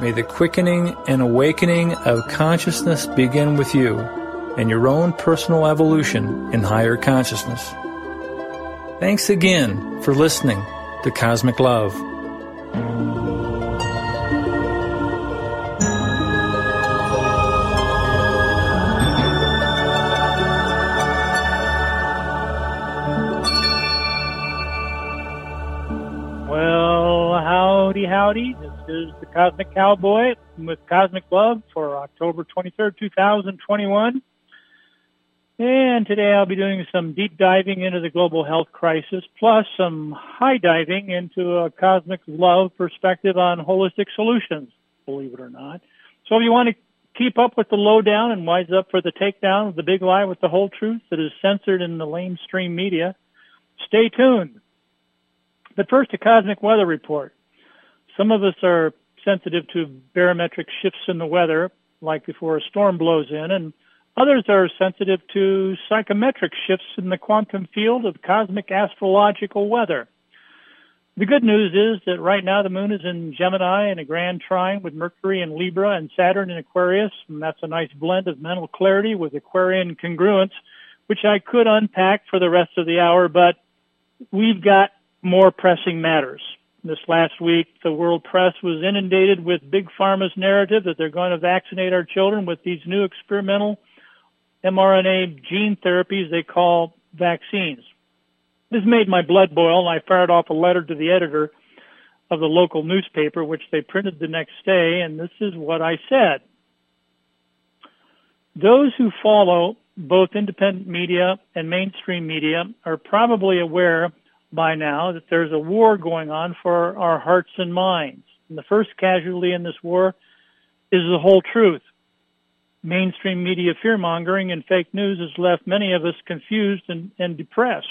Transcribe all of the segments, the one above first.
May the quickening and awakening of consciousness begin with you and your own personal evolution in higher consciousness. Thanks again for listening to Cosmic Love. Well, howdy, howdy. Is the Cosmic Cowboy with Cosmic Love for October 23rd, 2021. And today I'll be doing some deep diving into the global health crisis, plus some high diving into a cosmic love perspective on holistic solutions, believe it or not. So if you want to keep up with the lowdown and wise up for the takedown of the big lie with the whole truth that is censored in the lamestream media, stay tuned. But first, a cosmic weather report. Some of us are sensitive to barometric shifts in the weather, like before a storm blows in, and Others are sensitive to psychometric shifts in the quantum field of cosmic astrological weather. The good news is that right now the moon is in Gemini in a grand trine with Mercury in Libra and Saturn in Aquarius, and that's a nice blend of mental clarity with Aquarian congruence, which I could unpack for the rest of the hour, but we've got more pressing matters. This last week, the world press was inundated with Big Pharma's narrative that they're going to vaccinate our children with these new experimental mRNA gene therapies they call vaccines. This made my blood boil, and I fired off a letter to the editor of the local newspaper, which they printed the next day, and this is what I said. Those who follow both independent media and mainstream media are probably aware by now that there's a war going on for our hearts and minds. And the first casualty in this war is the whole truth mainstream media fear mongering and fake news has left many of us confused and, and depressed.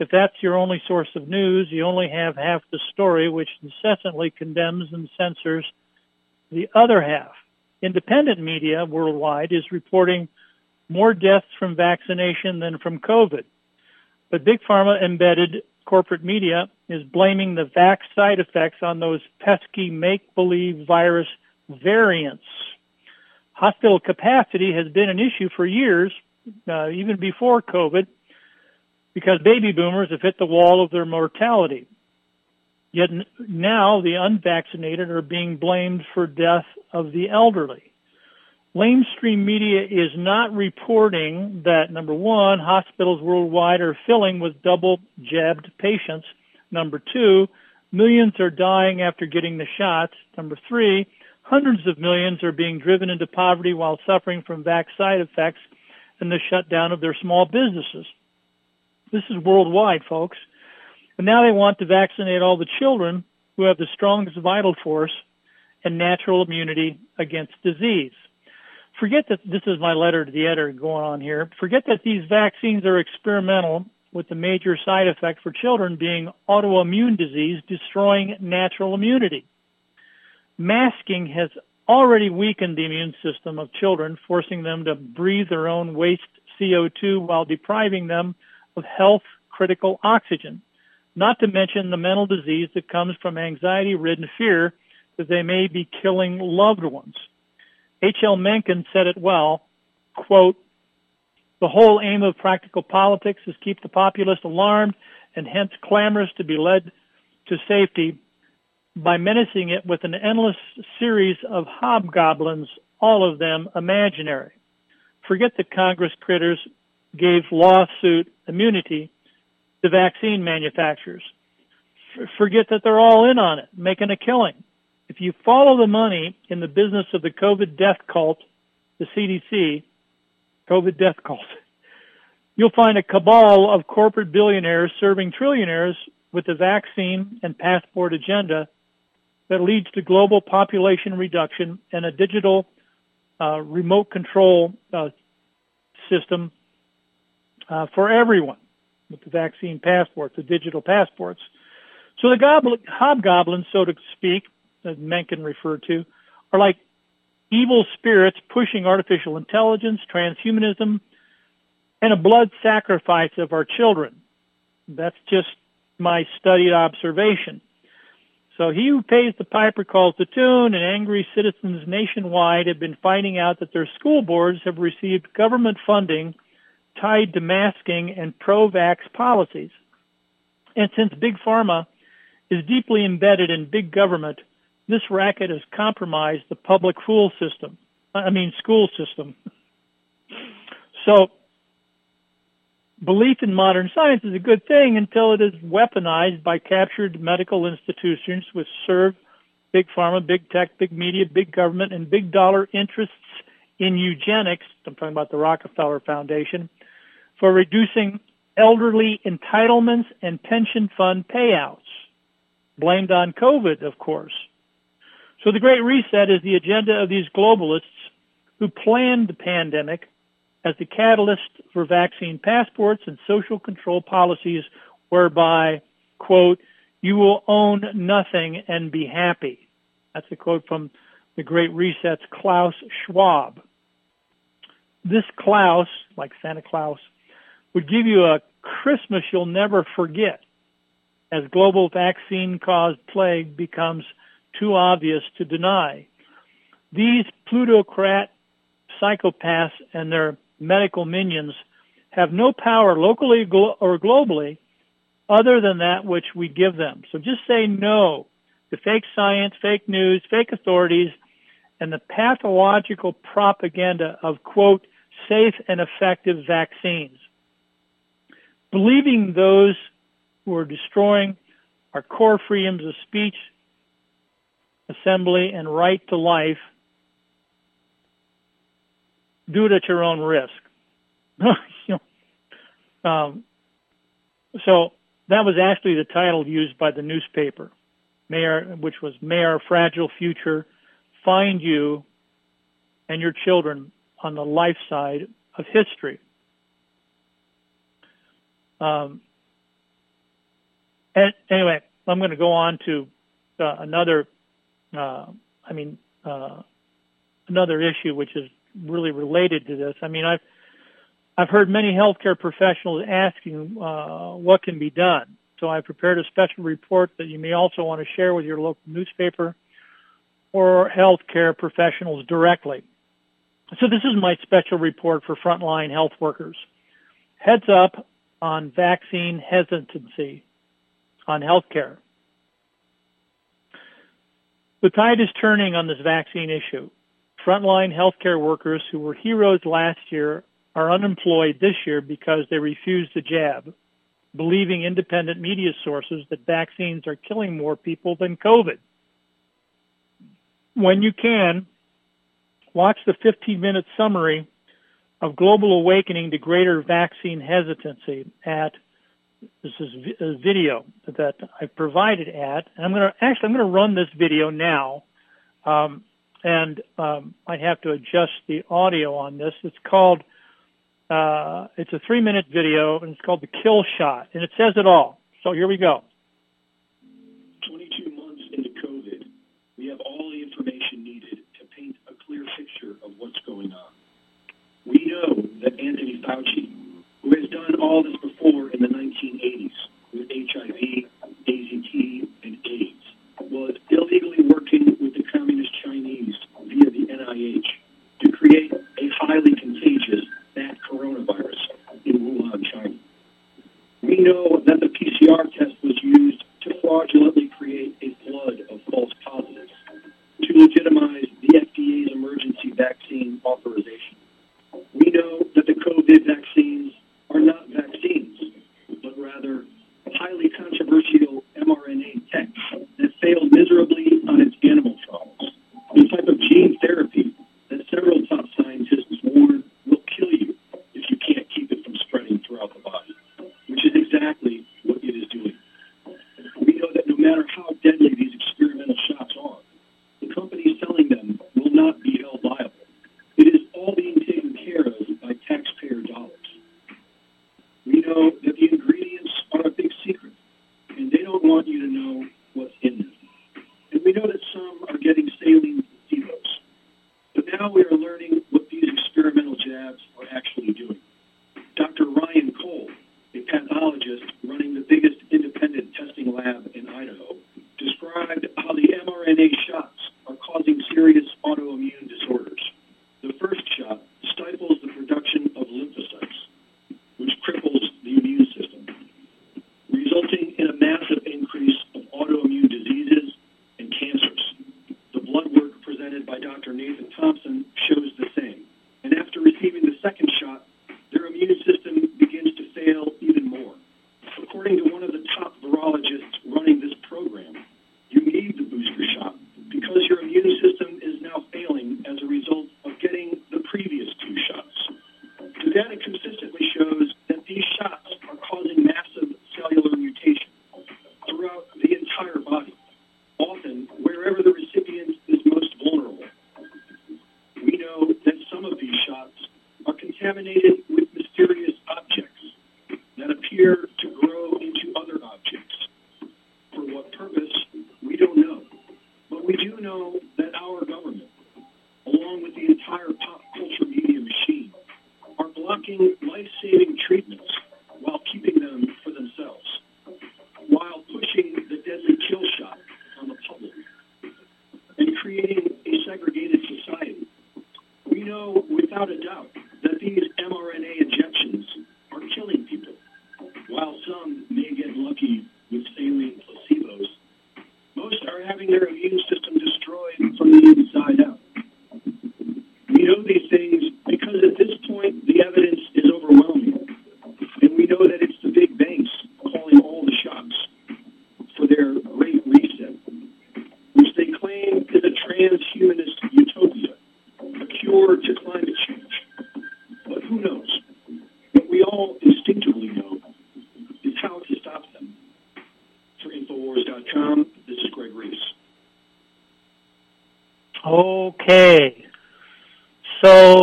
If that's your only source of news, you only have half the story, which incessantly condemns and censors the other half. Independent media worldwide is reporting more deaths from vaccination than from COVID. But Big Pharma embedded corporate media is blaming the vax side effects on those pesky make-believe virus variants hospital capacity has been an issue for years, uh, even before COVID, because baby boomers have hit the wall of their mortality. Yet now the unvaccinated are being blamed for death of the elderly. Lamestream media is not reporting that number one, hospitals worldwide are filling with double jabbed patients. Number two, millions are dying after getting the shots. Number three, Hundreds of millions are being driven into poverty while suffering from vax side effects and the shutdown of their small businesses. This is worldwide, folks. And now they want to vaccinate all the children who have the strongest vital force and natural immunity against disease. Forget that this is my letter to the editor going on here. Forget that these vaccines are experimental with the major side effect for children being autoimmune disease destroying natural immunity masking has already weakened the immune system of children, forcing them to breathe their own waste CO2 while depriving them of health critical oxygen. Not to mention the mental disease that comes from anxiety ridden fear that they may be killing loved ones. H.L. Mencken said it well, quote, the whole aim of practical politics is keep the populace alarmed and hence clamorous to be led to safety by menacing it with an endless series of hobgoblins, all of them imaginary. Forget that Congress critters gave lawsuit immunity to vaccine manufacturers. Forget that they're all in on it, making a killing. If you follow the money in the business of the COVID death cult, the CDC, COVID death cult, you'll find a cabal of corporate billionaires serving trillionaires with the vaccine and passport agenda that leads to global population reduction and a digital uh, remote control uh, system uh, for everyone with the vaccine passports, the digital passports. So the goblin, hobgoblins, so to speak, that Mencken referred to, are like evil spirits pushing artificial intelligence, transhumanism, and a blood sacrifice of our children. That's just my studied observation. So he who pays the piper calls the tune, and angry citizens nationwide have been finding out that their school boards have received government funding tied to masking and pro-vax policies. And since Big Pharma is deeply embedded in big government, this racket has compromised the public school system. I mean, school system. so belief in modern science is a good thing until it is weaponized by captured medical institutions which serve big pharma, big tech, big media, big government, and big dollar interests in eugenics. I'm talking about the Rockefeller Foundation for reducing elderly entitlements and pension fund payouts. Blamed on COVID, of course. So the Great Reset is the agenda of these globalists who planned the pandemic as the catalyst for vaccine passports and social control policies whereby, quote, you will own nothing and be happy. That's a quote from the Great Reset's Klaus Schwab. This Klaus, like Santa Claus, would give you a Christmas you'll never forget as global vaccine caused plague becomes too obvious to deny. These plutocrat psychopaths and their medical minions have no power locally or globally other than that which we give them. So just say no to fake science, fake news, fake authorities, and the pathological propaganda of, quote, safe and effective vaccines. Believing those who are destroying our core freedoms of speech, assembly, and right to life do it at your own risk. um, so that was actually the title used by the newspaper, may our, which was "May Our Fragile Future Find You and Your Children on the Life Side of History." Um, and anyway, I'm going to go on to uh, another. Uh, I mean, uh, another issue which is really related to this. I mean, I've I've heard many healthcare professionals asking uh, what can be done. So I prepared a special report that you may also want to share with your local newspaper or healthcare professionals directly. So this is my special report for frontline health workers. Heads up on vaccine hesitancy on healthcare. The tide is turning on this vaccine issue. Frontline healthcare workers who were heroes last year are unemployed this year because they refused the jab, believing independent media sources that vaccines are killing more people than COVID. When you can, watch the 15 minute summary of Global Awakening to Greater Vaccine Hesitancy at this is a video that I provided at, and I'm going to actually I'm going to run this video now. Um, and um, I have to adjust the audio on this. It's called, uh, it's a three minute video and it's called The Kill Shot and it says it all. So here we go. 22 months into COVID, we have all the information needed to paint a clear picture of what's going on. We know that Anthony Fauci,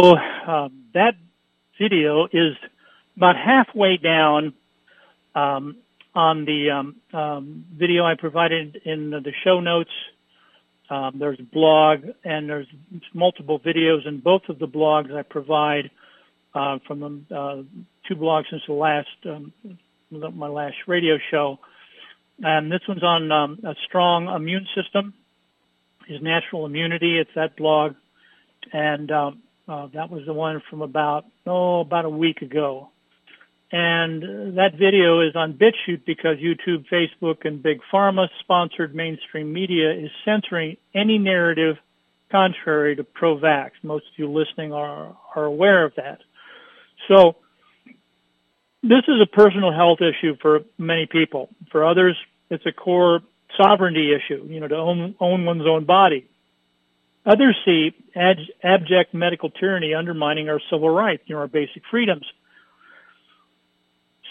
So um, that video is about halfway down um, on the um, um, video I provided in the show notes. Um, there's a blog and there's multiple videos in both of the blogs I provide uh, from the uh, two blogs since the last um, my last radio show. And this one's on um, a strong immune system, his natural immunity. It's that blog, and um, uh, that was the one from about oh about a week ago. And that video is on BitChute because YouTube, Facebook, and Big Pharma sponsored mainstream media is censoring any narrative contrary to pro-vax. Most of you listening are, are aware of that. So this is a personal health issue for many people. For others, it's a core sovereignty issue, you know, to own, own one's own body. Others see ab- abject medical tyranny undermining our civil rights, you know, our basic freedoms.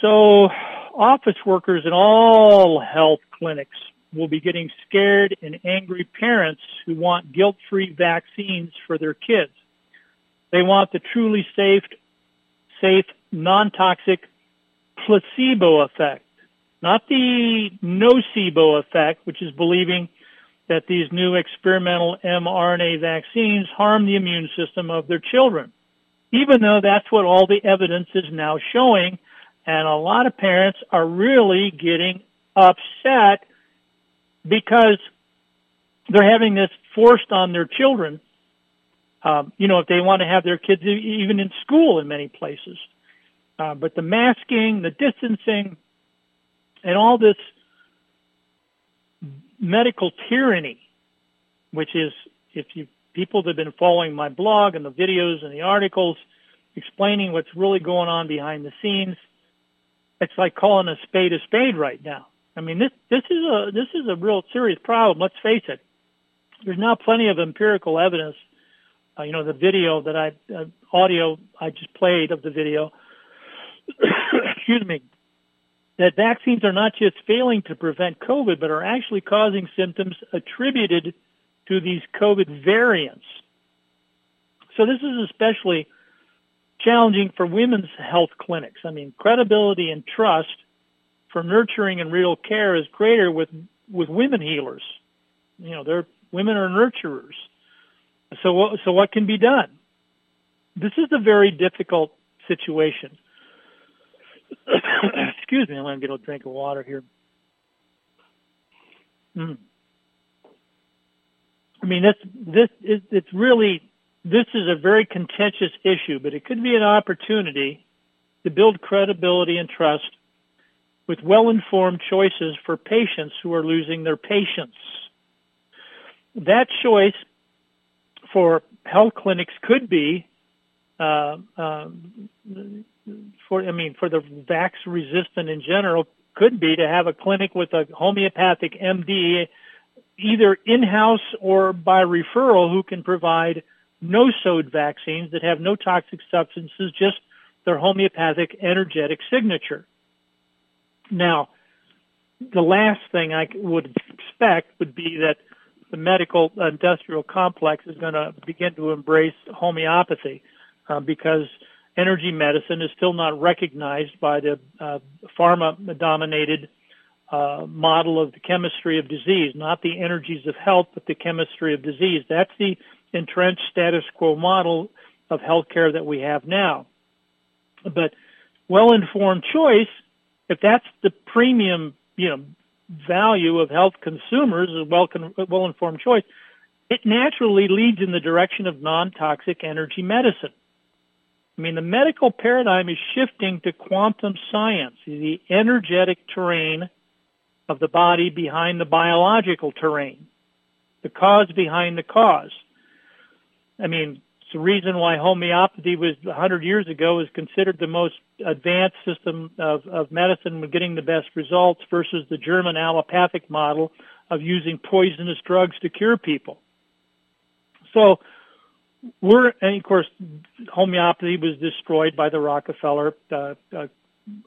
So office workers in all health clinics will be getting scared and angry parents who want guilt-free vaccines for their kids. They want the truly safe, safe, non-toxic placebo effect, not the nocebo effect, which is believing that these new experimental mRNA vaccines harm the immune system of their children, even though that's what all the evidence is now showing. And a lot of parents are really getting upset because they're having this forced on their children. Um, you know, if they want to have their kids even in school in many places. Uh, but the masking, the distancing, and all this medical tyranny, which is, if you people that have been following my blog and the videos and the articles explaining what's really going on behind the scenes, it's like calling a spade a spade right now. I mean, this this is a this is a real serious problem. Let's face it. There's now plenty of empirical evidence. Uh, you know, the video that I uh, audio I just played of the video. excuse me. That vaccines are not just failing to prevent COVID, but are actually causing symptoms attributed to these COVID variants. So this is especially challenging for women's health clinics. I mean, credibility and trust for nurturing and real care is greater with with women healers. You know, they're women are nurturers. So so what can be done? This is a very difficult situation. Excuse me, I'm going to get a drink of water here. Mm. I mean, this this is it's really this is a very contentious issue, but it could be an opportunity to build credibility and trust with well-informed choices for patients who are losing their patience. That choice for health clinics could be uh, uh, for I mean for the vax resistant in general could be to have a clinic with a homeopathic MD either in-house or by referral who can provide nosode vaccines that have no toxic substances, just their homeopathic energetic signature. Now, the last thing I would expect would be that the medical industrial complex is going to begin to embrace homeopathy uh, because energy medicine is still not recognized by the uh, pharma dominated uh, model of the chemistry of disease, not the energies of health, but the chemistry of disease. That's the entrenched status quo model of healthcare that we have now. But well-informed choice, if that's the premium, you know, value of health consumers, a well well-informed choice, it naturally leads in the direction of non-toxic energy medicine. I mean, the medical paradigm is shifting to quantum science, the energetic terrain of the body behind the biological terrain, the cause behind the cause. I mean, it's the reason why homeopathy was 100 years ago was considered the most advanced system of, of medicine with getting the best results versus the German allopathic model of using poisonous drugs to cure people. So we're, and of course, homeopathy was destroyed by the Rockefeller uh, uh,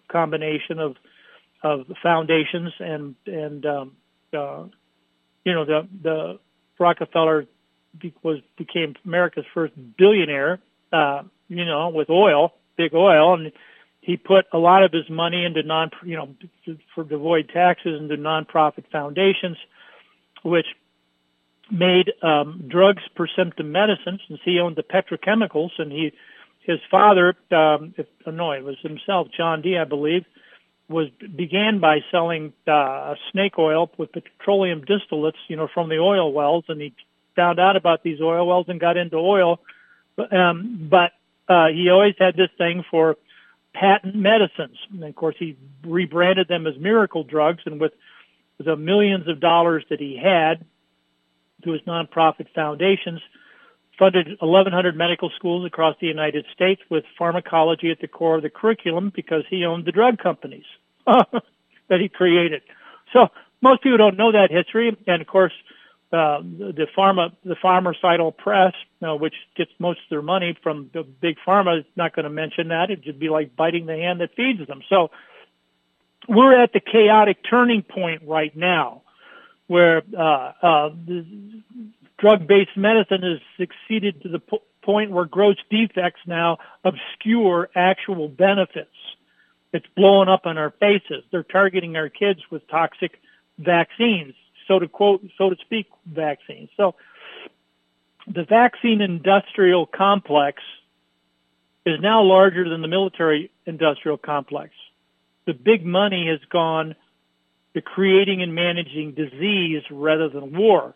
combination of of foundations and and um, uh, you know the the Rockefeller was became America's first billionaire, uh, you know, with oil, big oil, and he put a lot of his money into non, you know, for to avoid taxes into nonprofit foundations, which made um, drugs per symptom medicines, since he owned the petrochemicals, and he, his father, um, if, no, it was himself, John D, I believe, was began by selling uh, snake oil with petroleum distillates, you know, from the oil wells, and he found out about these oil wells and got into oil. Um, but uh, he always had this thing for patent medicines, and of course he rebranded them as miracle drugs, and with the millions of dollars that he had through his nonprofit foundations, funded 1,100 medical schools across the United States with pharmacology at the core of the curriculum because he owned the drug companies that he created. So most people don't know that history, and of course, uh, the pharma, the pharmacidal press, know, which gets most of their money from the big pharma, is not going to mention that. It'd be like biting the hand that feeds them. So we're at the chaotic turning point right now where uh, uh, drug-based medicine has succeeded to the po- point where gross defects now obscure actual benefits. It's blowing up in our faces. They're targeting our kids with toxic vaccines, so to quote, so to speak, vaccines. So the vaccine industrial complex is now larger than the military industrial complex. The big money has gone to creating and managing disease rather than war.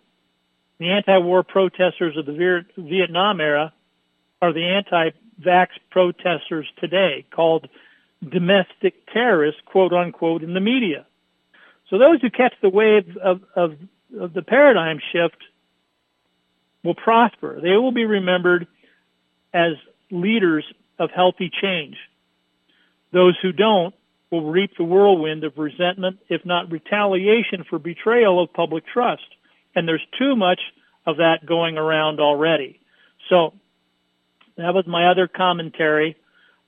The anti-war protesters of the Vietnam era are the anti-vax protesters today, called domestic terrorists, quote unquote, in the media. So those who catch the wave of, of, of the paradigm shift will prosper. They will be remembered as leaders of healthy change. Those who don't will reap the whirlwind of resentment, if not retaliation for betrayal of public trust. And there's too much of that going around already. So that was my other commentary.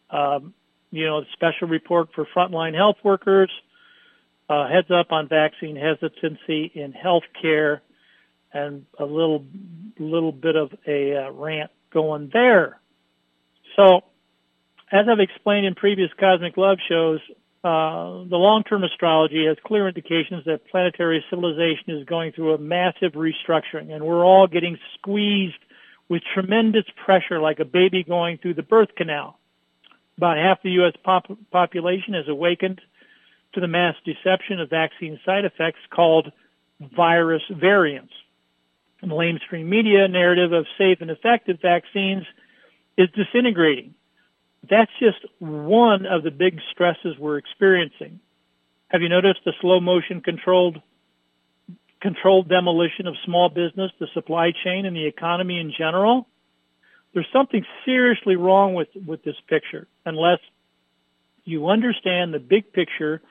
Um, you know, special report for frontline health workers, uh, heads up on vaccine hesitancy in healthcare, and a little little bit of a uh, rant going there. So, as I've explained in previous Cosmic Love shows, uh, the long-term astrology has clear indications that planetary civilization is going through a massive restructuring, and we're all getting squeezed with tremendous pressure like a baby going through the birth canal. About half the U.S. Pop- population has awakened to the mass deception of vaccine side effects called virus variants. And the mainstream media narrative of safe and effective vaccines is disintegrating. That's just one of the big stresses we're experiencing. Have you noticed the slow motion controlled controlled demolition of small business, the supply chain, and the economy in general. There's something seriously wrong with, with this picture unless you understand the big picture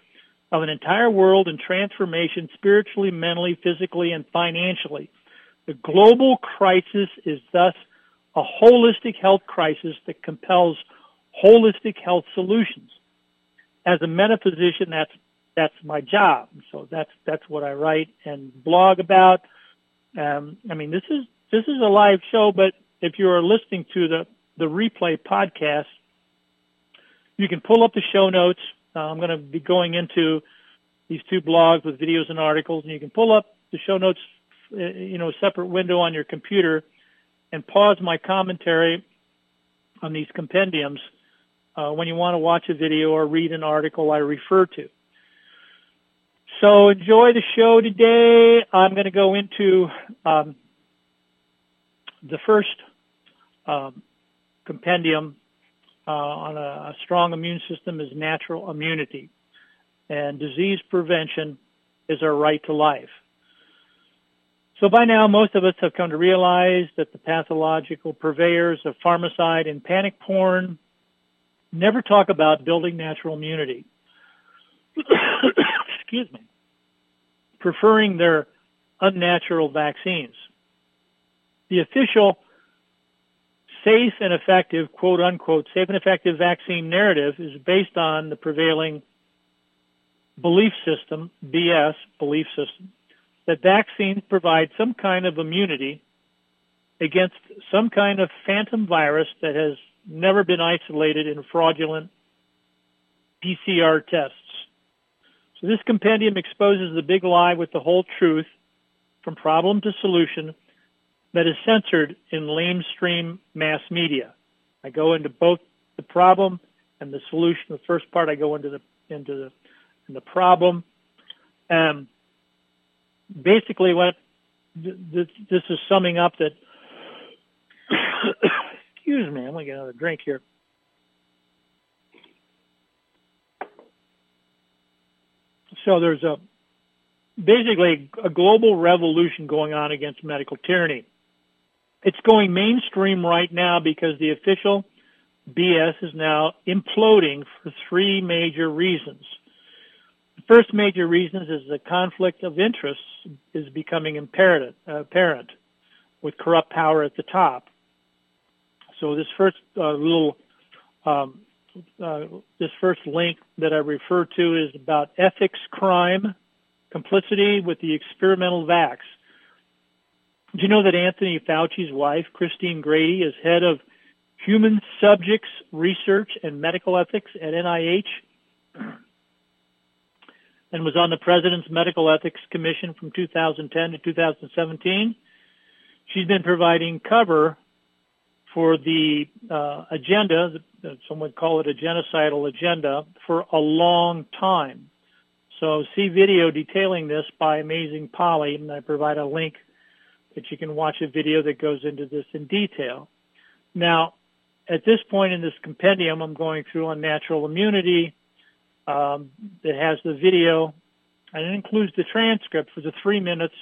of an entire world in transformation spiritually, mentally, physically, and financially. The global crisis is thus a holistic health crisis that compels holistic health solutions. As a metaphysician, that's that's my job. So that's that's what I write and blog about. Um, I mean, this is this is a live show, but if you are listening to the the replay podcast, you can pull up the show notes. Uh, I'm going to be going into these two blogs with videos and articles, and you can pull up the show notes, uh, you know, a separate window on your computer, and pause my commentary on these compendiums uh, when you want to watch a video or read an article I refer to. So enjoy the show today. I'm going to go into um, the first um, compendium uh, on a, a, strong immune system is natural immunity, and disease prevention is our right to life. So by now, most of us have come to realize that the pathological purveyors of pharmacide and panic porn never talk about building natural immunity. Excuse me. Preferring their unnatural vaccines. The official safe and effective, quote unquote, safe and effective vaccine narrative is based on the prevailing belief system, BS belief system, that vaccines provide some kind of immunity against some kind of phantom virus that has never been isolated in fraudulent PCR tests. So this compendium exposes the big lie with the whole truth from problem to solution that is censored in lamestream mass media. I go into both the problem and the solution. The first part I go into the into the the problem. Um, basically, what this, this is summing up that. Excuse me, I'm gonna get another drink here. So there's a basically a global revolution going on against medical tyranny. It's going mainstream right now because the official BS is now imploding for three major reasons. The first major reason is the conflict of interests is becoming apparent with corrupt power at the top. So this first uh, little, um, uh, this first link that I refer to is about ethics crime, complicity with the experimental vax. Do you know that Anthony Fauci's wife, Christine Grady, is head of human subjects research and medical ethics at NIH and was on the President's Medical Ethics Commission from 2010 to 2017? She's been providing cover for the uh, agenda, some would call it a genocidal agenda, for a long time. So see video detailing this by Amazing Polly, and I provide a link that you can watch a video that goes into this in detail. Now, at this point in this compendium, I'm going through on natural immunity um, that has the video, and it includes the transcript for the three minutes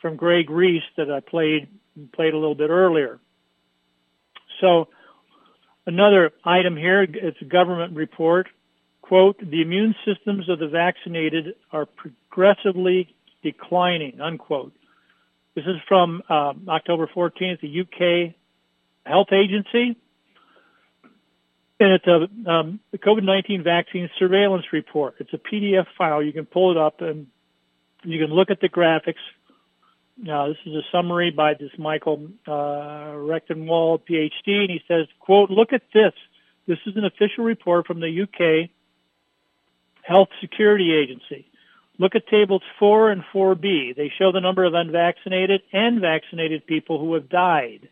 from Greg Reese that I played played a little bit earlier. So another item here, it's a government report. Quote, the immune systems of the vaccinated are progressively declining, unquote. This is from uh, October 14th, the UK Health Agency. And it's a um, the COVID-19 vaccine surveillance report. It's a PDF file. You can pull it up and you can look at the graphics. Now, this is a summary by this Michael uh, Rectenwald, PhD, and he says, quote, look at this. This is an official report from the UK Health Security Agency. Look at tables 4 and 4b. They show the number of unvaccinated and vaccinated people who have died.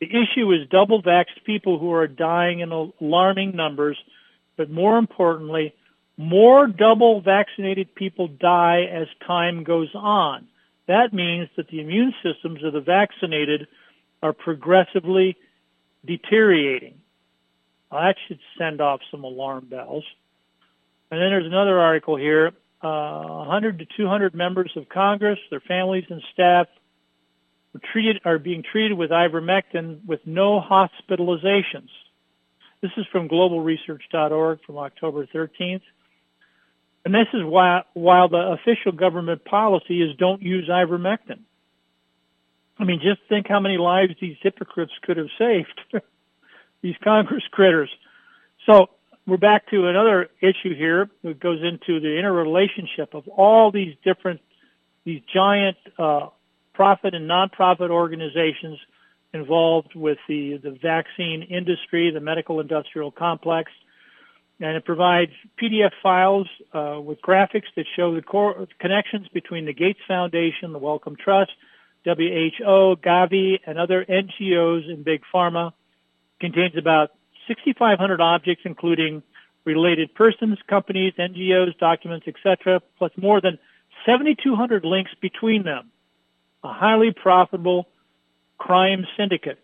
The issue is double vaxxed people who are dying in alarming numbers, but more importantly, more double vaccinated people die as time goes on. That means that the immune systems of the vaccinated are progressively deteriorating. Well, that should send off some alarm bells. And then there's another article here uh, 100 to 200 members of Congress, their families and staff are treated are being treated with ivermectin with no hospitalizations. This is from globalresearch.org from October 13th. And this is why, while the official government policy is don't use ivermectin. I mean, just think how many lives these hypocrites could have saved. these Congress critters. So we're back to another issue here that goes into the interrelationship of all these different, these giant uh, profit and nonprofit organizations involved with the, the vaccine industry, the medical industrial complex. And it provides PDF files uh, with graphics that show the core connections between the Gates Foundation, the Wellcome Trust, WHO, Gavi, and other NGOs in Big Pharma. Contains about 6,500 objects, including related persons, companies, NGOs, documents, etc., plus more than 7,200 links between them. A highly profitable crime syndicate.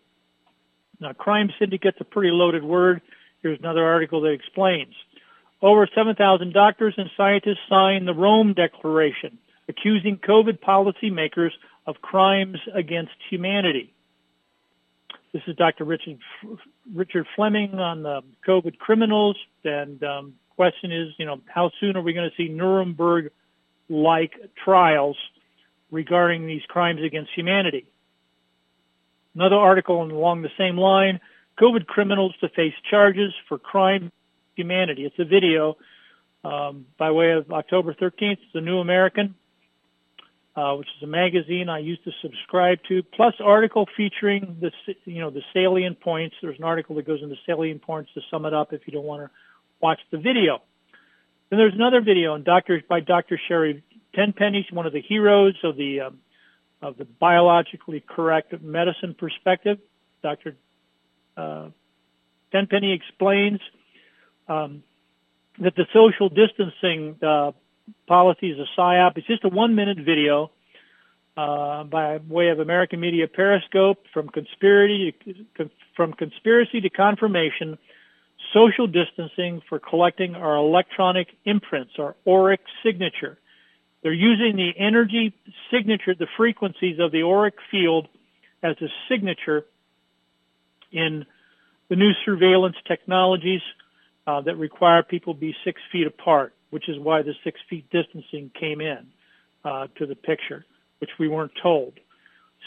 Now, crime syndicate's a pretty loaded word. Here's another article that explains. Over 7,000 doctors and scientists signed the Rome Declaration, accusing COVID policymakers of crimes against humanity. This is Dr. Richard Richard Fleming on the COVID criminals, and um, question is, you know, how soon are we going to see Nuremberg-like trials regarding these crimes against humanity? Another article along the same line: COVID criminals to face charges for crime humanity. It's a video um, by way of October 13th. It's the New American uh, which is a magazine I used to subscribe to, plus article featuring the you know the salient points. There's an article that goes into salient points to sum it up if you don't want to watch the video. Then there's another video on Dr. by Dr. Sherry Tenpenny, one of the heroes of the um, of the biologically correct medicine perspective. Dr. Uh, Tenpenny explains um, that the social distancing uh, policy is a psyop. It's just a one-minute video uh, by way of American Media Periscope from conspiracy to, from conspiracy to confirmation. Social distancing for collecting our electronic imprints, our auric signature. They're using the energy signature, the frequencies of the auric field as a signature in the new surveillance technologies uh, that require people be six feet apart which is why the six feet distancing came in uh, to the picture, which we weren't told.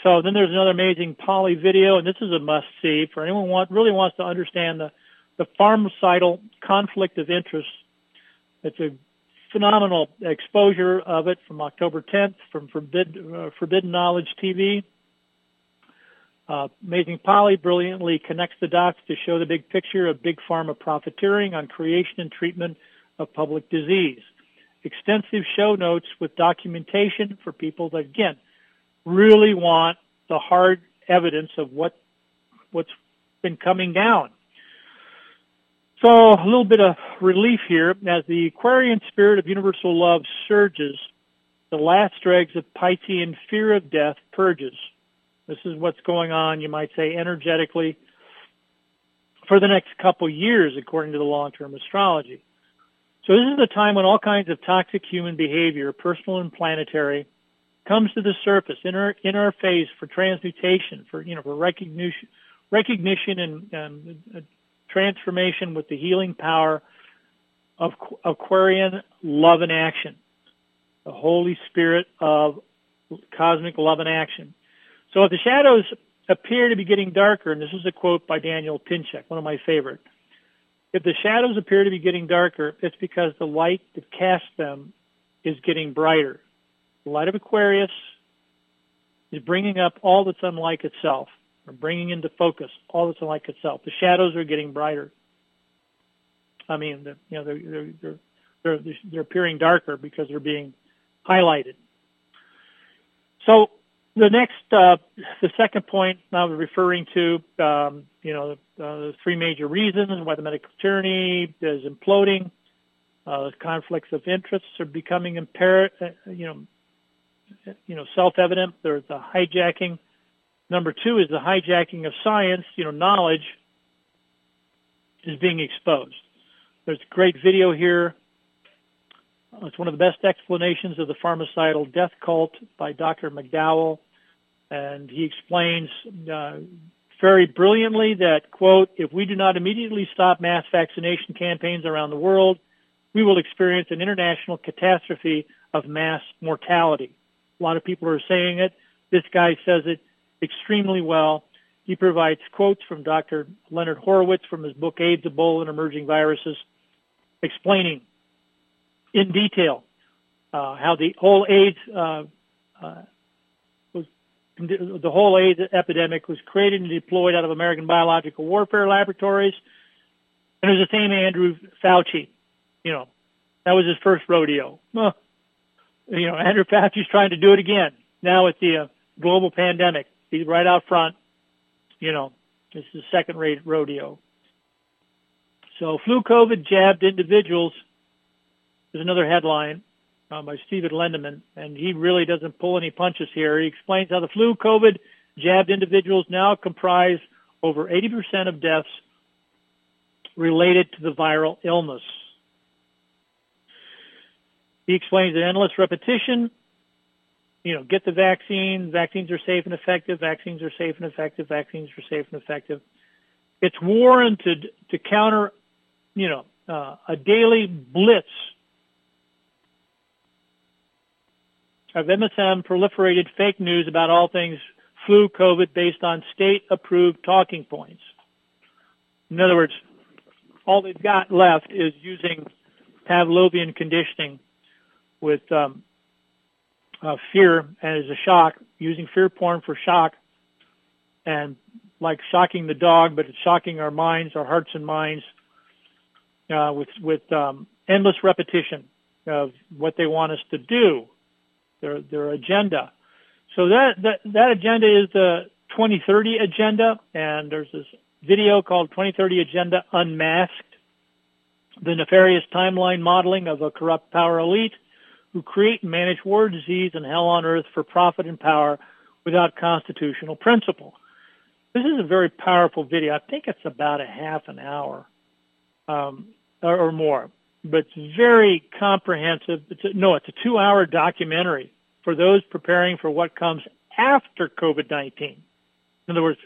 So then there's another amazing Polly video, and this is a must see for anyone who want, really wants to understand the, the conflict of interest. It's a phenomenal exposure of it from October 10th from Forbid, uh, Forbidden Knowledge TV. Uh, Amazing Polly brilliantly connects the dots to show the big picture of big pharma profiteering on creation and treatment of public disease. Extensive show notes with documentation for people that, again, really want the hard evidence of what, what's been coming down. So a little bit of relief here as the Aquarian spirit of universal love surges, the last dregs of Piscean fear of death purges. This is what's going on, you might say, energetically for the next couple years, according to the long-term astrology. So this is the time when all kinds of toxic human behavior, personal and planetary, comes to the surface in our in our phase for transmutation, for you know for recognition, recognition and um, transformation with the healing power of Aquarian love and action, the Holy Spirit of cosmic love and action. So if the shadows appear to be getting darker, and this is a quote by Daniel Pinchbeck, one of my favorite. If the shadows appear to be getting darker, it's because the light that casts them is getting brighter. The light of Aquarius is bringing up all that's unlike itself, or bringing into focus all that's unlike itself. The shadows are getting brighter. I mean, the, you know, they're, they're, they're, they're appearing darker because they're being highlighted. So the next, uh, the second point I was referring to, um, you know, uh, the three major reasons why the medical tyranny is imploding. Uh, conflicts of interests are becoming impaired, uh, you know, you know, self-evident. There's the hijacking. Number two is the hijacking of science. You know, knowledge is being exposed. There's a great video here it's one of the best explanations of the pharmacidal death cult by Dr. McDowell. And he explains uh, very brilliantly that, quote, if we do not immediately stop mass vaccination campaigns around the world, we will experience an international catastrophe of mass mortality. A lot of people are saying it. This guy says it extremely well. He provides quotes from Dr. Leonard Horowitz from his book AIDS, Ebola, and Emerging Viruses, explaining in detail uh, how the whole AIDS uh, uh, was the whole AIDS epidemic was created and deployed out of American biological warfare laboratories. And it was the same Andrew Fauci, you know, that was his first rodeo. Well, you know, Andrew Fauci's trying to do it again now with the uh, global pandemic. He's right out front. You know, this is second-rate rodeo. So, flu COVID jabbed individuals is another headline uh, by Stephen Lendman, and he really doesn't pull any punches here. He explains how the flu COVID jabbed individuals now comprise over 80% of deaths related to the viral illness. He explains that endless repetition, you know, get the vaccine, vaccines are safe and effective, vaccines are safe and effective, vaccines are safe and effective. It's warranted to counter, you know, uh, a daily blitz of MSM proliferated fake news about all things flu COVID based on state approved talking points. In other words, all they've got left is using Pavlovian conditioning with um, uh, fear as a shock, using fear porn for shock, and like shocking the dog, but it's shocking our minds, our hearts and minds, uh, with with um, endless repetition of what they want us to do, their their agenda. So that that that agenda is the 2030 agenda, and there's this video called 2030 Agenda Unmasked, the nefarious timeline modeling of a corrupt power elite who create and manage war, disease, and hell on earth for profit and power without constitutional principle. This is a very powerful video. I think it's about a half an hour um, or, or, more, but it's very comprehensive. It's a, no, it's a two-hour documentary for those preparing for what comes after COVID-19. In other words,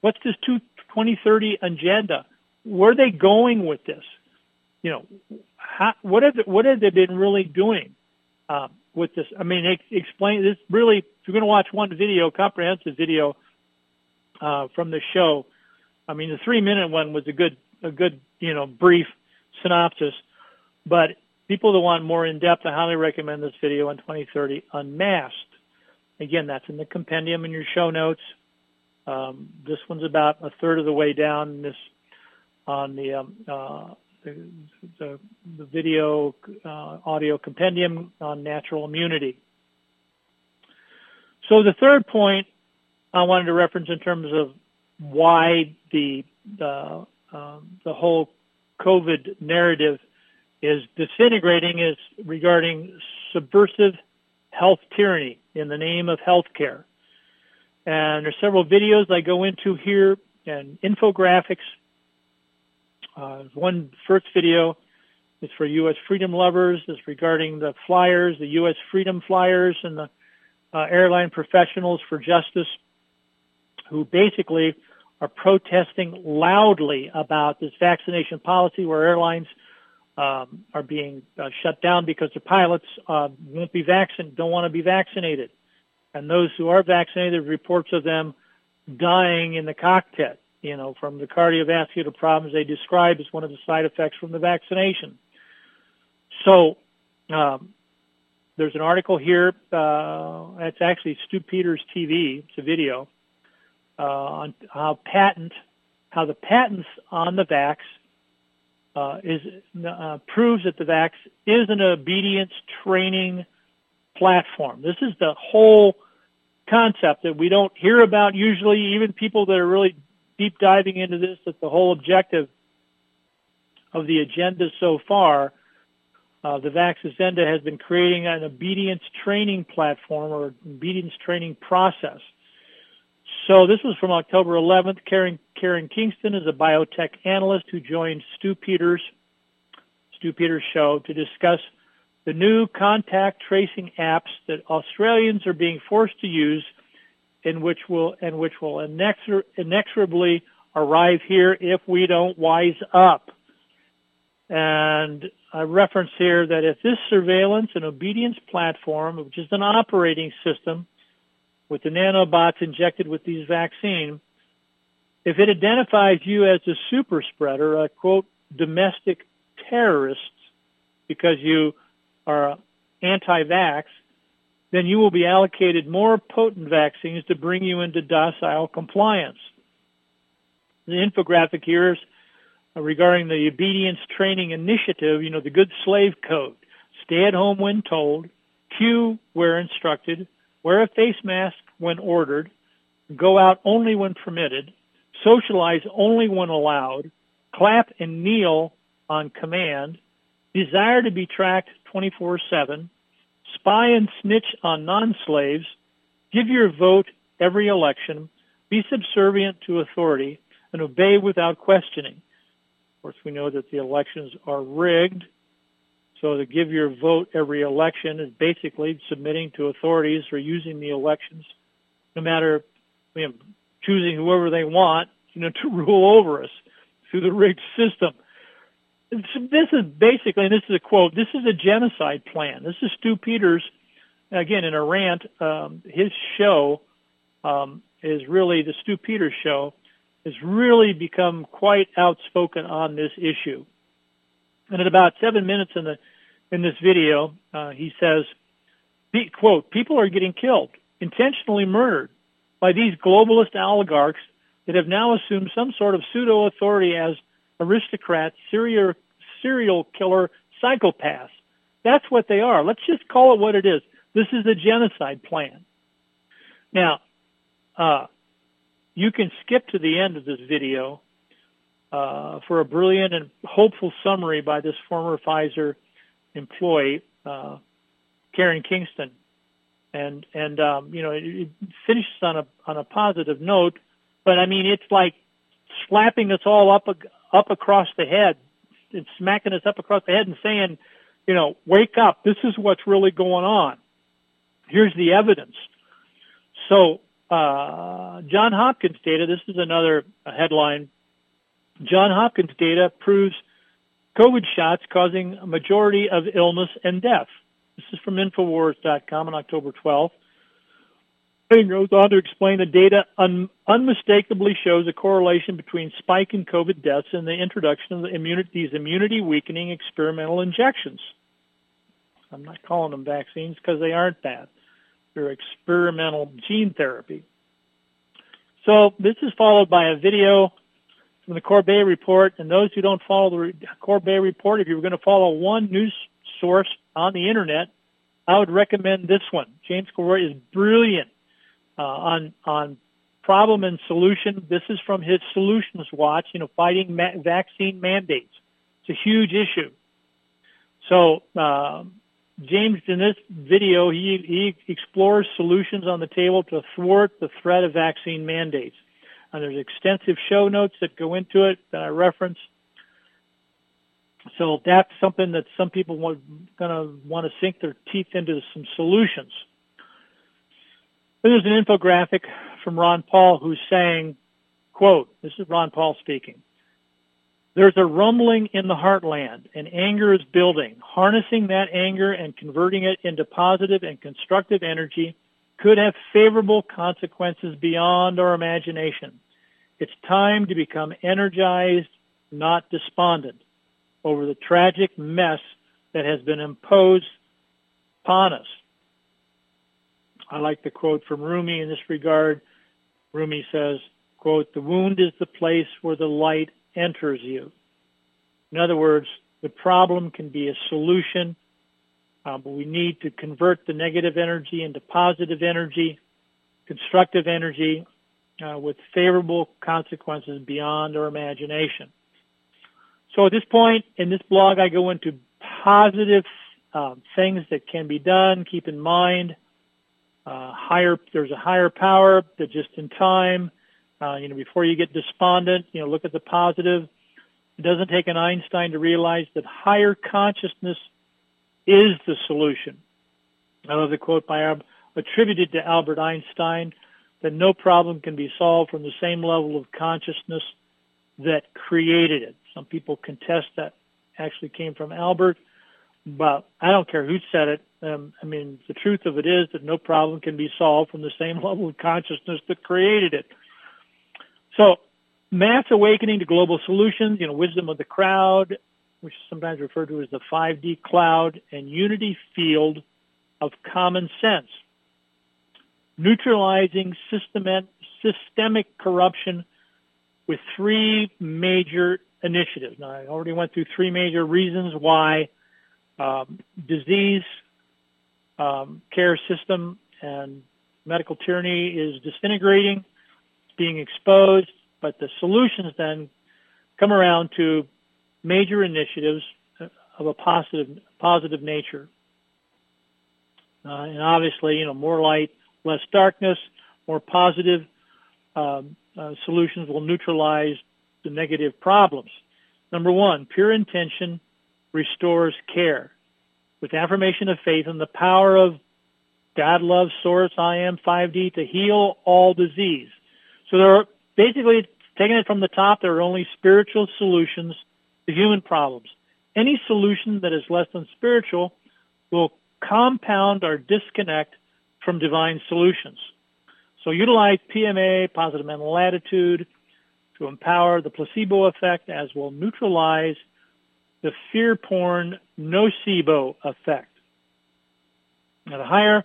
what's this 2030 agenda? Where are they going with this? You know, how, what have they, what have they been really doing? uh, with this. I mean, explain this really. If you're going to watch one video, comprehensive video uh, from the show, I mean, the three minute one was a good, a good, you know, brief synopsis. But people that want more in depth, I highly recommend this video on 2030 Unmasked. Again, that's in the compendium in your show notes. Um, this one's about a third of the way down this on the um, uh, the, the, video uh, audio compendium on natural immunity. So the third point I wanted to reference in terms of why the uh, the whole COVID narrative is disintegrating is regarding subversive health tyranny in the name of healthcare. And there's several videos I go into here and infographics uh, one first video is for U.S. freedom lovers. It's regarding the flyers, the U.S. freedom flyers, and the uh, airline professionals for justice, who basically are protesting loudly about this vaccination policy, where airlines um, are being uh, shut down because the pilots uh, won't be vaccinated, don't want to be vaccinated, and those who are vaccinated, reports of them dying in the cockpit you know, from the cardiovascular problems they describe as one of the side effects from the vaccination. So, um, there's an article here. Uh, it's actually Stu Peters TV. It's a video uh, on how patent, how the patents on the vax uh, is uh, proves that the vax is an obedience training platform. This is the whole concept that we don't hear about usually. Even people that are really deep diving into this that the whole objective of the agenda so far, uh, the Vax Agenda has been creating an obedience training platform or obedience training process. So this was from October 11th. Karen, Karen Kingston is a biotech analyst who joined Stu Peters, Stu Peters show to discuss the new contact tracing apps that Australians are being forced to use in which will and which will inexor- inexorably arrive here if we don't wise up. And I reference here that if this surveillance and obedience platform, which is an operating system with the nanobots injected with these vaccines, if it identifies you as a super spreader, a quote, domestic terrorist, because you are anti-vax, then you will be allocated more potent vaccines to bring you into docile compliance. The infographic here is regarding the obedience training initiative, you know, the good slave code. Stay at home when told, queue where instructed, wear a face mask when ordered, go out only when permitted, socialize only when allowed, clap and kneel on command, desire to be tracked 24-7, spy and snitch on non-slaves, give your vote every election, be subservient to authority, and obey without questioning. Of course, we know that the elections are rigged, so to give your vote every election is basically submitting to authorities or using the elections, no matter you know, choosing whoever they want, you know, to rule over us through the rigged system this is basically, and this is a quote, this is a genocide plan. This is Stu Peters, again, in a rant. Um, his show um, is really, the Stu Peters show, has really become quite outspoken on this issue. And at about seven minutes in the in this video, uh, he says, quote, people are getting killed, intentionally murdered by these globalist oligarchs that have now assumed some sort of pseudo authority as aristocrats, serial serial killer psychopaths. That's what they are. Let's just call it what it is. This is a genocide plan. Now, uh, you can skip to the end of this video uh, for a brilliant and hopeful summary by this former Pfizer employee, uh, Karen Kingston, and and um, you know it, it finishes on a on a positive note, but I mean it's like slapping us all up up across the head and smacking us up across the head and saying, you know, wake up. This is what's really going on. Here's the evidence. So, uh, John Hopkins data, this is another headline. John Hopkins data proves COVID shots causing a majority of illness and death. This is from Infowars.com on October 12th. It goes on to explain the data un- unmistakably shows a correlation between spike in COVID deaths and the introduction of the these immunity weakening experimental injections. I'm not calling them vaccines because they aren't that. They're experimental gene therapy. So this is followed by a video from the Corbett report. And those who don't follow the Corbett report, if you're going to follow one news source on the internet, I would recommend this one. James Corbett is brilliant uh, on on problem and solution. This is from his Solutions Watch. You know, fighting ma- vaccine mandates. It's a huge issue. So uh, James, in this video, he he explores solutions on the table to thwart the threat of vaccine mandates. And there's extensive show notes that go into it that I reference. So that's something that some people are going to want to sink their teeth into some solutions. There's an infographic from Ron Paul who's saying, quote, this is Ron Paul speaking. There's a rumbling in the heartland and anger is building. Harnessing that anger and converting it into positive and constructive energy could have favorable consequences beyond our imagination. It's time to become energized, not despondent over the tragic mess that has been imposed upon us. I like the quote from Rumi in this regard. Rumi says, quote, the wound is the place where the light enters you. In other words, the problem can be a solution, uh, but we need to convert the negative energy into positive energy, constructive energy, uh, with favorable consequences beyond our imagination. So at this point in this blog, I go into positive uh, things that can be done. Keep in mind uh, higher, there's a higher power that just in time, uh, you know, before you get despondent, you know, look at the positive. It doesn't take an Einstein to realize that higher consciousness is the solution. I love the quote by attributed to Albert Einstein that no problem can be solved from the same level of consciousness that created it. Some people contest that actually came from Albert, but I don't care who said it. Um, I mean, the truth of it is that no problem can be solved from the same level of consciousness that created it. So, mass awakening to global solutions, you know, wisdom of the crowd, which is sometimes referred to as the 5D cloud, and unity field of common sense. Neutralizing systemic corruption with three major initiatives. Now, I already went through three major reasons why um, disease um, care system and medical tyranny is disintegrating, being exposed, but the solutions then come around to major initiatives of a positive positive nature. Uh, and obviously, you know, more light, less darkness, more positive um, uh, solutions will neutralize the negative problems. Number one, pure intention restores care. With affirmation of faith and the power of God, love, source, I am, 5D to heal all disease. So there are basically taking it from the top, there are only spiritual solutions to human problems. Any solution that is less than spiritual will compound our disconnect from divine solutions. So utilize PMA, positive mental attitude, to empower the placebo effect as will neutralize the fear porn nocebo effect. Now, the higher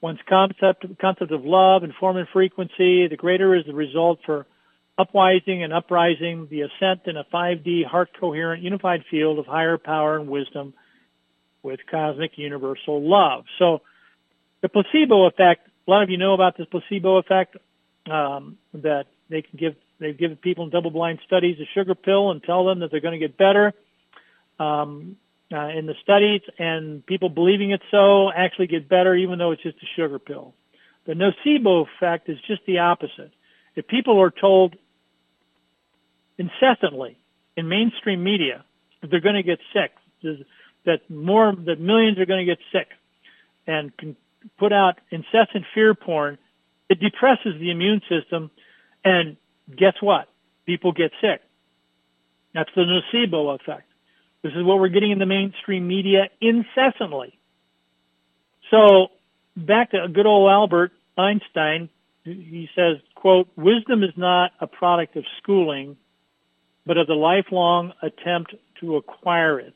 one's concept, concept of love and form and frequency, the greater is the result for upwising and uprising, the ascent in a 5D heart coherent unified field of higher power and wisdom with cosmic universal love. So the placebo effect, a lot of you know about this placebo effect, um, that they can give, they've given people in double blind studies a sugar pill and tell them that they're going to get better. Um, uh, in the studies and people believing it so actually get better even though it's just a sugar pill. The nocebo effect is just the opposite. If people are told incessantly in mainstream media that they're going to get sick, that more, that millions are going to get sick, and can put out incessant fear porn, it depresses the immune system, and guess what? People get sick. That's the nocebo effect. This is what we're getting in the mainstream media incessantly. So back to good old Albert Einstein, he says, quote, wisdom is not a product of schooling, but of the lifelong attempt to acquire it.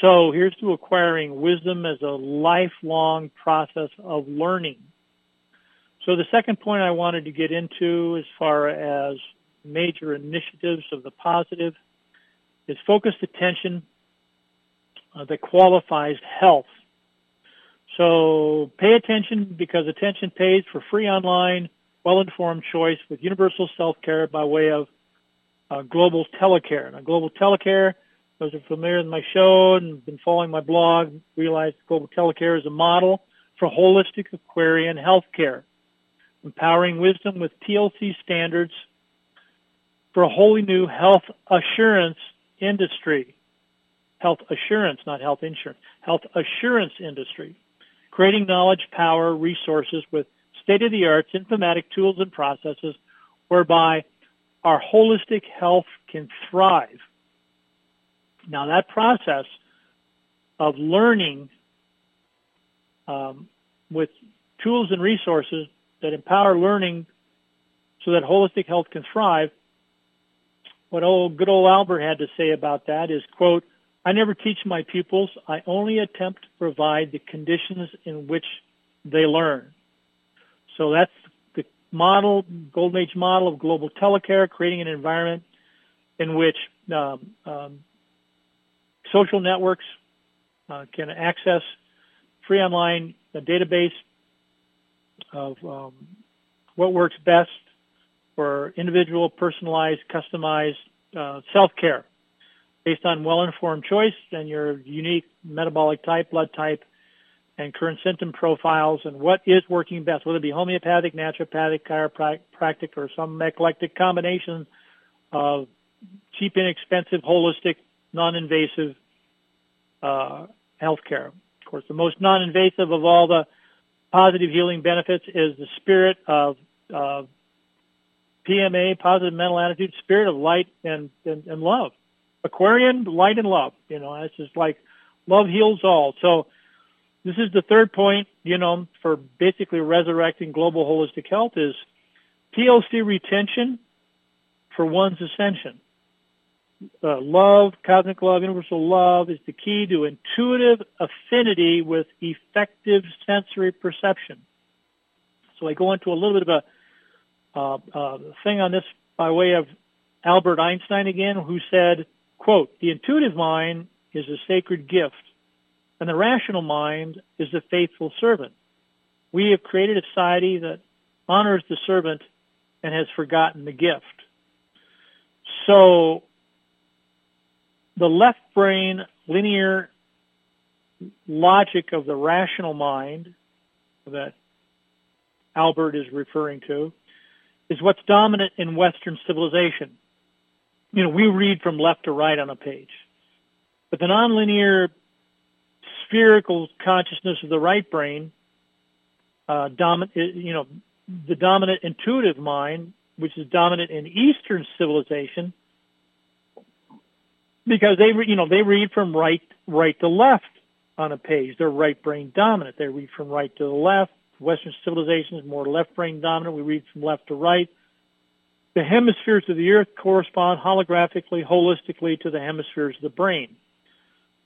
So here's to acquiring wisdom as a lifelong process of learning. So the second point I wanted to get into as far as major initiatives of the positive is focused attention uh, that qualifies health. So pay attention because attention pays for free online, well-informed choice with universal self-care by way of uh, global telecare. Now, global telecare, those are familiar with my show and been following my blog, realize global telecare is a model for holistic Aquarian healthcare, empowering wisdom with TLC standards for a wholly new health assurance industry. Health assurance, not health insurance. Health assurance industry. Creating knowledge, power, resources with state-of-the-art informatic tools and processes whereby our holistic health can thrive. Now that process of learning um, with tools and resources that empower learning so that holistic health can thrive, what old good old Albert had to say about that is, quote, I never teach my pupils. I only attempt to provide the conditions in which they learn. So that's the model, Golden Age model of global telecare, creating an environment in which um, um, social networks uh, can access free online a database of um, what works best for individual, personalized, customized uh, self-care based on well-informed choice and your unique metabolic type, blood type, and current symptom profiles and what is working best, whether it be homeopathic, naturopathic, chiropractic, or some eclectic combination of cheap, inexpensive, holistic, non-invasive uh, healthcare. Of course, the most non-invasive of all the positive healing benefits is the spirit of uh, PMA, positive mental attitude, spirit of light and, and, and love. Aquarian, light and love. You know, it's just like love heals all. So this is the third point, you know, for basically resurrecting global holistic health is TLC retention for one's ascension. Uh, love, cosmic love, universal love is the key to intuitive affinity with effective sensory perception. So I go into a little bit of a uh, uh, thing on this by way of Albert Einstein again, who said, quote, the intuitive mind is a sacred gift and the rational mind is the faithful servant. We have created a society that honors the servant and has forgotten the gift. So the left brain linear logic of the rational mind that Albert is referring to is what's dominant in Western civilization. You know, we read from left to right on a page. But the nonlinear spherical consciousness of the right brain, uh, dominant, you know, the dominant intuitive mind, which is dominant in Eastern civilization, because they, you know, they read from right, right to left on a page. They're right brain dominant. They read from right to the left. Western civilization is more left brain dominant. We read from left to right. The hemispheres of the earth correspond holographically, holistically to the hemispheres of the brain.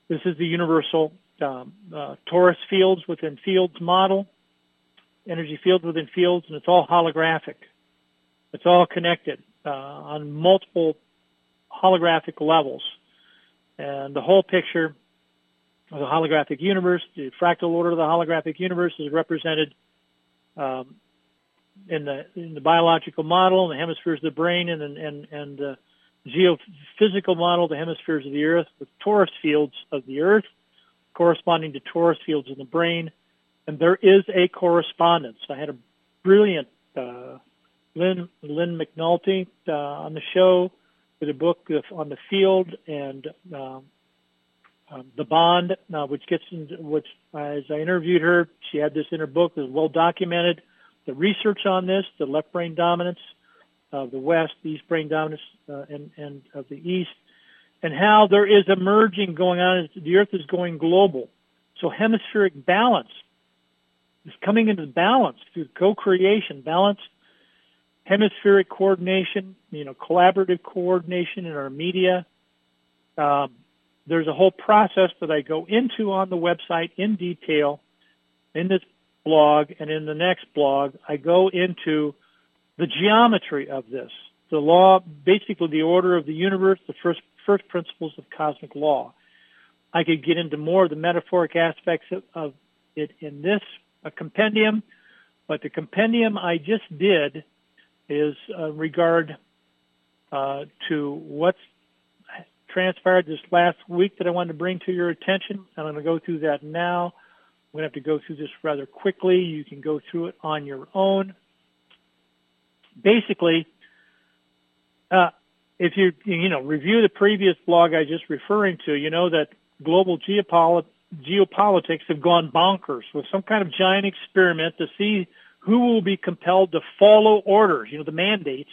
This is the universal um, uh, torus fields within fields model, energy fields within fields, and it's all holographic. It's all connected uh, on multiple holographic levels. And the whole picture of the holographic universe, the fractal order of the holographic universe is represented um, in the in the biological model, in the hemispheres of the brain, and and and uh, geophysical model, the hemispheres of the earth, with torus fields of the earth corresponding to torus fields in the brain, and there is a correspondence. I had a brilliant uh, Lynn Lynn McNulty uh, on the show a book on the field and um, um, the bond, uh, which gets into which as I interviewed her, she had this in her book. Is well documented. The research on this, the left brain dominance of the West, the East brain dominance, uh, and, and of the East, and how there is a merging going on as the Earth is going global. So hemispheric balance is coming into balance through co-creation, balance, hemispheric coordination, you know, collaborative coordination in our media. Um, there's a whole process that I go into on the website in detail in this blog and in the next blog. I go into the geometry of this, the law, basically the order of the universe, the first first principles of cosmic law. I could get into more of the metaphoric aspects of, of it in this compendium, but the compendium I just did is uh, regard uh, to what's transpired this last week that I wanted to bring to your attention. I'm going to go through that now. I'm going to have to go through this rather quickly. You can go through it on your own. Basically, uh, if you you know review the previous blog I just referring to, you know that global geopolit- geopolitics have gone bonkers with some kind of giant experiment to see who will be compelled to follow orders, you know, the mandates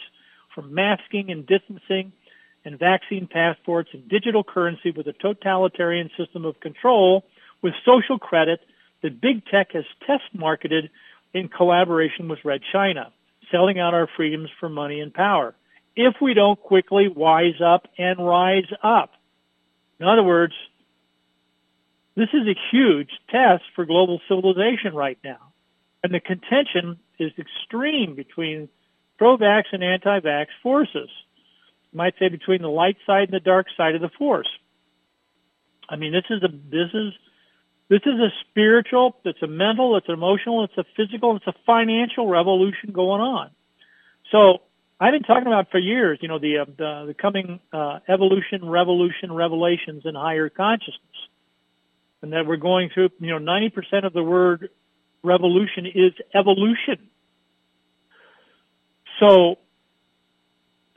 from masking and distancing and vaccine passports and digital currency with a totalitarian system of control with social credit that big tech has test marketed in collaboration with Red China, selling out our freedoms for money and power if we don't quickly wise up and rise up. In other words, this is a huge test for global civilization right now. And the contention is extreme between pro-vax and anti-vax forces. You might say between the light side and the dark side of the force. I mean, this is a, this is, this is a spiritual, it's a mental, it's an emotional, it's a physical, it's a financial revolution going on. So I've been talking about for years, you know, the uh, the, the coming uh, evolution, revolution, revelations in higher consciousness, and that we're going through. You know, ninety percent of the word revolution is evolution. So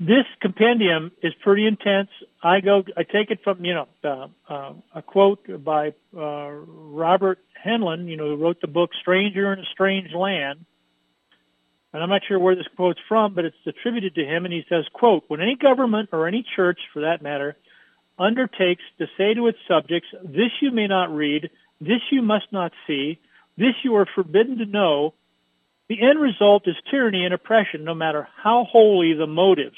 this compendium is pretty intense. I go, I take it from, you know, uh, uh, a quote by uh, Robert Heinlein, you know, who wrote the book Stranger in a Strange Land. And I'm not sure where this quote's from, but it's attributed to him. And he says, quote, when any government or any church, for that matter, undertakes to say to its subjects, this you may not read, this you must not see, this you are forbidden to know, the end result is tyranny and oppression, no matter how holy the motives.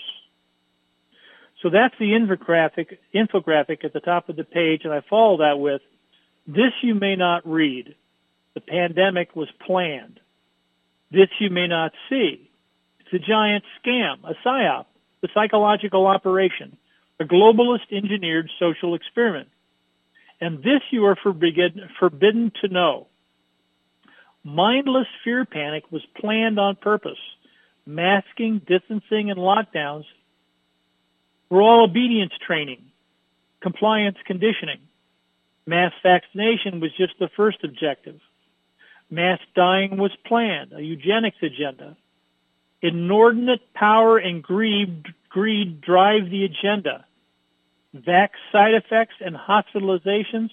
So that's the infographic, infographic at the top of the page, and I follow that with, this you may not read. The pandemic was planned. This you may not see. It's a giant scam, a psyop, a psychological operation, a globalist engineered social experiment. And this you are forbidden, forbidden to know. Mindless fear panic was planned on purpose. Masking, distancing, and lockdowns were all obedience training, compliance conditioning. Mass vaccination was just the first objective. Mass dying was planned, a eugenics agenda. Inordinate power and greed, greed drive the agenda. Vax side effects and hospitalizations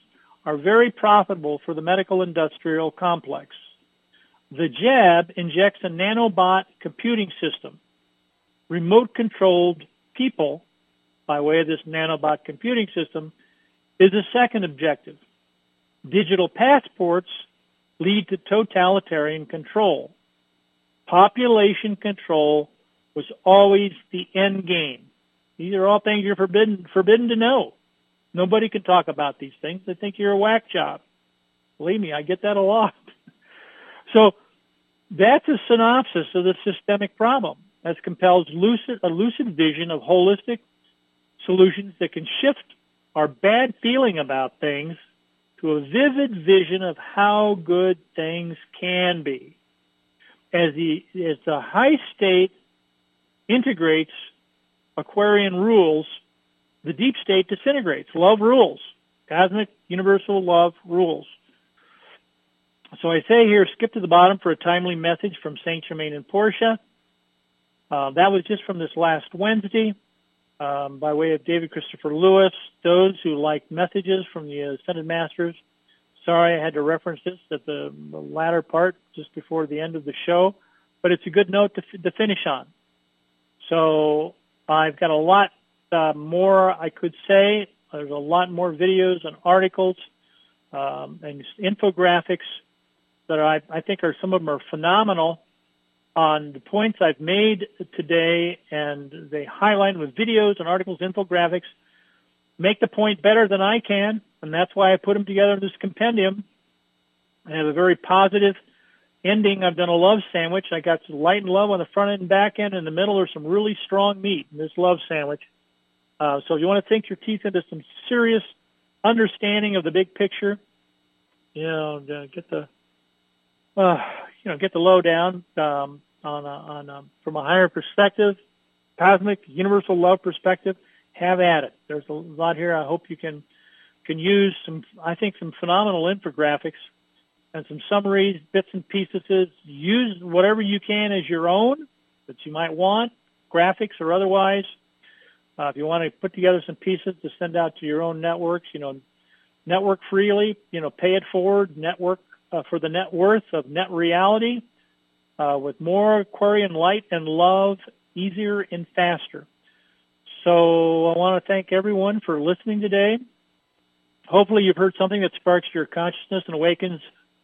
are very profitable for the medical industrial complex. The jab injects a nanobot computing system, remote controlled people by way of this nanobot computing system is a second objective. Digital passports lead to totalitarian control. Population control was always the end game. These are all things you're forbidden, forbidden to know. Nobody can talk about these things. They think you're a whack job. Believe me, I get that a lot. So that's a synopsis of the systemic problem as compels lucid, a lucid vision of holistic solutions that can shift our bad feeling about things to a vivid vision of how good things can be. As the, as the high state integrates Aquarian rules, the deep state disintegrates. Love rules. Cosmic universal love rules. So I say here, skip to the bottom for a timely message from Saint Germain and Portia. Uh, that was just from this last Wednesday um, by way of David Christopher Lewis. Those who like messages from the Ascended Masters, sorry I had to reference this at the, latter part just before the end of the show, but it's a good note to, to finish on. So I've got a lot uh, more I could say. There's a lot more videos and articles um, and infographics that I, I think are some of them are phenomenal on the points I've made today, and they highlight with videos and articles, infographics, make the point better than I can, and that's why I put them together in this compendium. I have a very positive ending. I've done a love sandwich. I got some light and love on the front end and back end. In the middle, there's some really strong meat in this love sandwich. Uh, so if you want to sink your teeth into some serious understanding of the big picture, you know, get the uh, you know, get the lowdown um, on a, on a, from a higher perspective, cosmic, universal love perspective. Have at it. There's a lot here. I hope you can can use some. I think some phenomenal infographics and some summaries, bits and pieces. Use whatever you can as your own that you might want, graphics or otherwise. Uh, if you want to put together some pieces to send out to your own networks, you know, network freely, you know, pay it forward, network uh, for the net worth of net reality uh, with more Aquarian light and love, easier and faster. So I want to thank everyone for listening today. Hopefully you've heard something that sparks your consciousness and awakens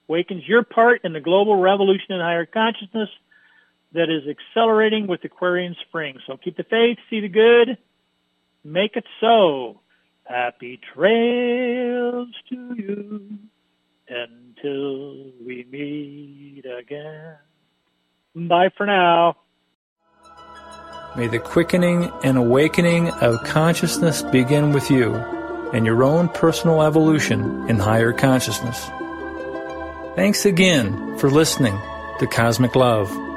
awakens your part in the global revolution in higher consciousness that is accelerating with Aquarian spring. So keep the faith, see the good, make it so. Happy trails to you until we meet again. Bye for now. May the quickening and awakening of consciousness begin with you and your own personal evolution in higher consciousness. Thanks again for listening to Cosmic Love.